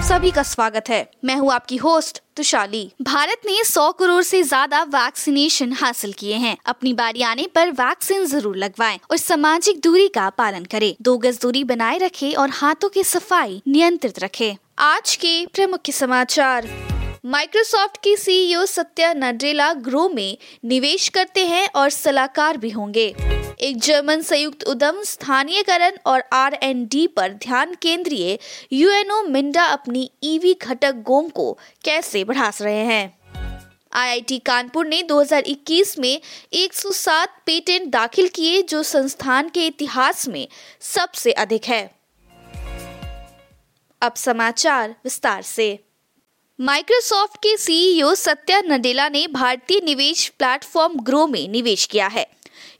आप सभी का स्वागत है। मैं हूँ आपकी होस्ट तुशाली। भारत ने 100 करोड़ से ज़्यादा वैक्सीनेशन हासिल किए हैं। अपनी बारी आने पर वैक्सीन ज़रूर लगवाएँ और सामाजिक दूरी का पालन करें। दो गज दूरी बनाए रखें और हाथों की सफ़ाई नियंत्रित रखें। आज के प्रमुख समाचार। माइक्रोसॉफ्ट की सीईओ सत्या नडेला ग्रो में निवेश करते हैं और सलाहकार भी होंगे। एक जर्मन संयुक्त उद्यम स्थानीयकरण और आर एन डी पर ध्यान केंद्रीय यूएनओ मिंडा अपनी ईवी घटक गोम को कैसे बढ़ा रहे हैं? आईआईटी कानपुर ने 2021 में 107 पेटेंट दाखिल किए जो संस्थान के इतिहास में सबसे अधिक है। अब समाचार विस्तार से। माइक्रोसॉफ्ट के सीईओ सत्या नडेला ने भारतीय निवेश प्लेटफॉर्म ग्रो में निवेश किया है।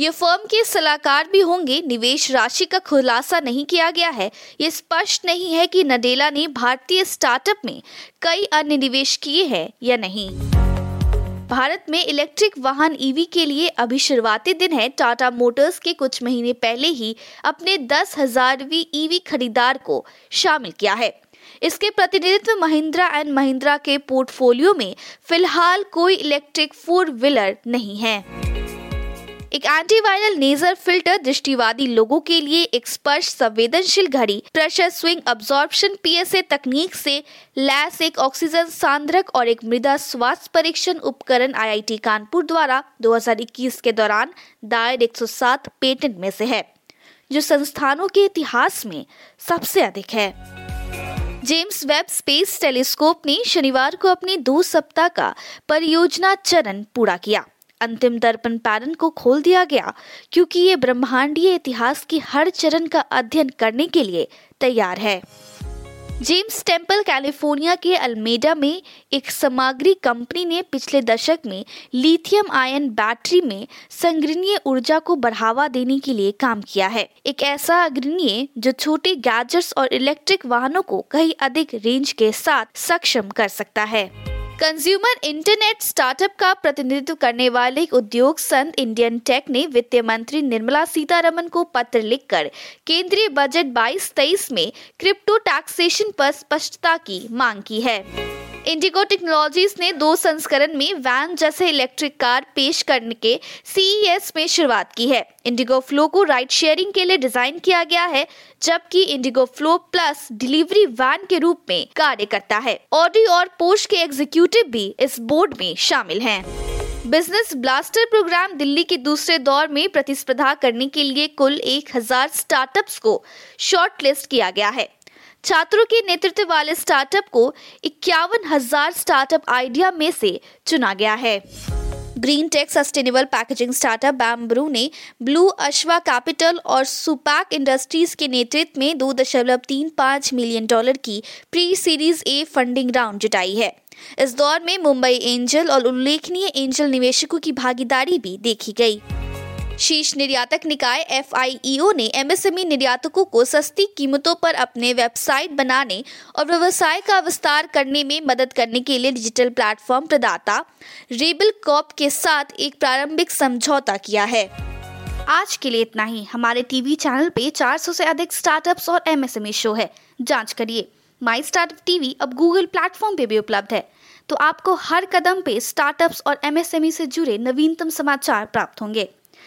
ये फर्म के सलाहकार भी होंगे। निवेश राशि का खुलासा नहीं किया गया है। ये स्पष्ट नहीं है कि नडेला ने भारतीय स्टार्टअप में कई अन्य निवेश किए हैं या नहीं। भारत में इलेक्ट्रिक वाहन ईवी के लिए अभी शुरुआती दिन है। टाटा मोटर्स के कुछ महीने पहले ही अपने दस हजारवी ईवी खरीदार को शामिल किया है। इसके प्रतिनिधित्व महिंद्रा एंड महिंद्रा के पोर्टफोलियो में फ़िलहाल कोई इलेक्ट्रिक फोर व्हीलर नहीं है। एक एंटीवायरल नेजर फ़िल्टर दृष्टिवादी लोगों के लिए एक स्पर्श संवेदनशील घड़ी प्रेशर स्विंग अब्जॉर्प्शन पीएसए तकनीक से लैस एक ऑक्सीजन सांद्रक और एक मृदा स्वास्थ्य परीक्षण उपकरण आईआईटी कानपुर द्वारा 2021 के दौरान दायर 107 पेटेंट में से है, जो संस्थानों के इतिहास में सबसे अधिक है। जेम्स वेब स्पेस टेलीस्कोप ने शनिवार को अपने दो सप्ताह का परियोजना चरण पूरा किया। अंतिम दर्पण पैरन को खोल दिया गया, क्योंकि ये ब्रह्मांडीय इतिहास के हर चरण का अध्ययन करने के लिए तैयार है। जेम्स टेंपल, कैलिफ़ोर्निया के अल्मेडा में एक सामग्री कंपनी ने पिछले दशक में लिथियम आयन बैटरी में संग्रहणीय ऊर्जा को बढ़ावा देने के लिए काम किया है। एक ऐसा अग्रणीय जो छोटे गैजेट्स और इलेक्ट्रिक वाहनों को कहीं अधिक रेंज के साथ सक्षम कर सकता है। कंज्यूमर इंटरनेट स्टार्टअप का प्रतिनिधित्व करने वाले उद्योग संघ इंडियन टेक ने वित्त मंत्री निर्मला सीतारमन को पत्र लिखकर केंद्रीय बजट 22-23 में क्रिप्टो टैक्सेशन पर स्पष्टता की मांग की है। इंडिगो टेक्नोलॉजीज़ ने दो संस्करण में वैन जैसे इलेक्ट्रिक कार पेश करने के सीईएस में शुरुआत की है। इंडिगो फ्लो को राइड शेयरिंग के लिए डिज़ाइन किया गया है, जबकि Indigo Flow Plus delivery van के रूप में कार्य करता है। ऑडी और पोश के एग्जीक्यूटिव भी इस बोर्ड में शामिल हैं। बिज़नेस ब्लास्टर प्रोग्राम दिल्ली के दूसरे दौर में प्रतिस्पर्धा करने के लिए कुल 1000 स्टार्टअप्स को शॉर्टलिस्ट किया गया है। छात्रों के नेतृत्व वाले स्टार्टअप को इक्यावन हज़ार स्टार्टअप आइडिया में से चुना गया है। Green tech sustainable packaging startup Bambrew ने ब्लू अश्वा कैपिटल और सुपैक इंडस्ट्रीज़ के नेतृत्व में दो दशमलव तीन पाँच मिलियन डॉलर की pre series A funding round जुटाई है। इस दौर में मुंबई एंजल और उल्लेखनीय एंजल निवेशकों की भागीदारी भी देखी गई। शीर्ष निर्यातक निकाय एफआईईओ ने एमएसएमई निर्यातकों को सस्ती कीमतों पर अपने वेबसाइट बनाने और व्यवसाय का विस्तार करने में मदद करने के लिए डिजिटल प्लेटफॉर्म प्रदाता रेबल कॉप के साथ एक प्रारंभिक समझौता किया है। आज के लिए इतना ही। हमारे टीवी चैनल पे 400 से अधिक स्टार्टअप्स और एमएसएमई शो है। जाँच करिए। माई स्टार्टअप टीवी अब गूगल प्लेटफॉर्म पे भी उपलब्ध है। तो आपको हर कदम पे स्टार्टअप्स और एमएसएमई से जुड़े नवीनतम समाचार प्राप्त होंगे।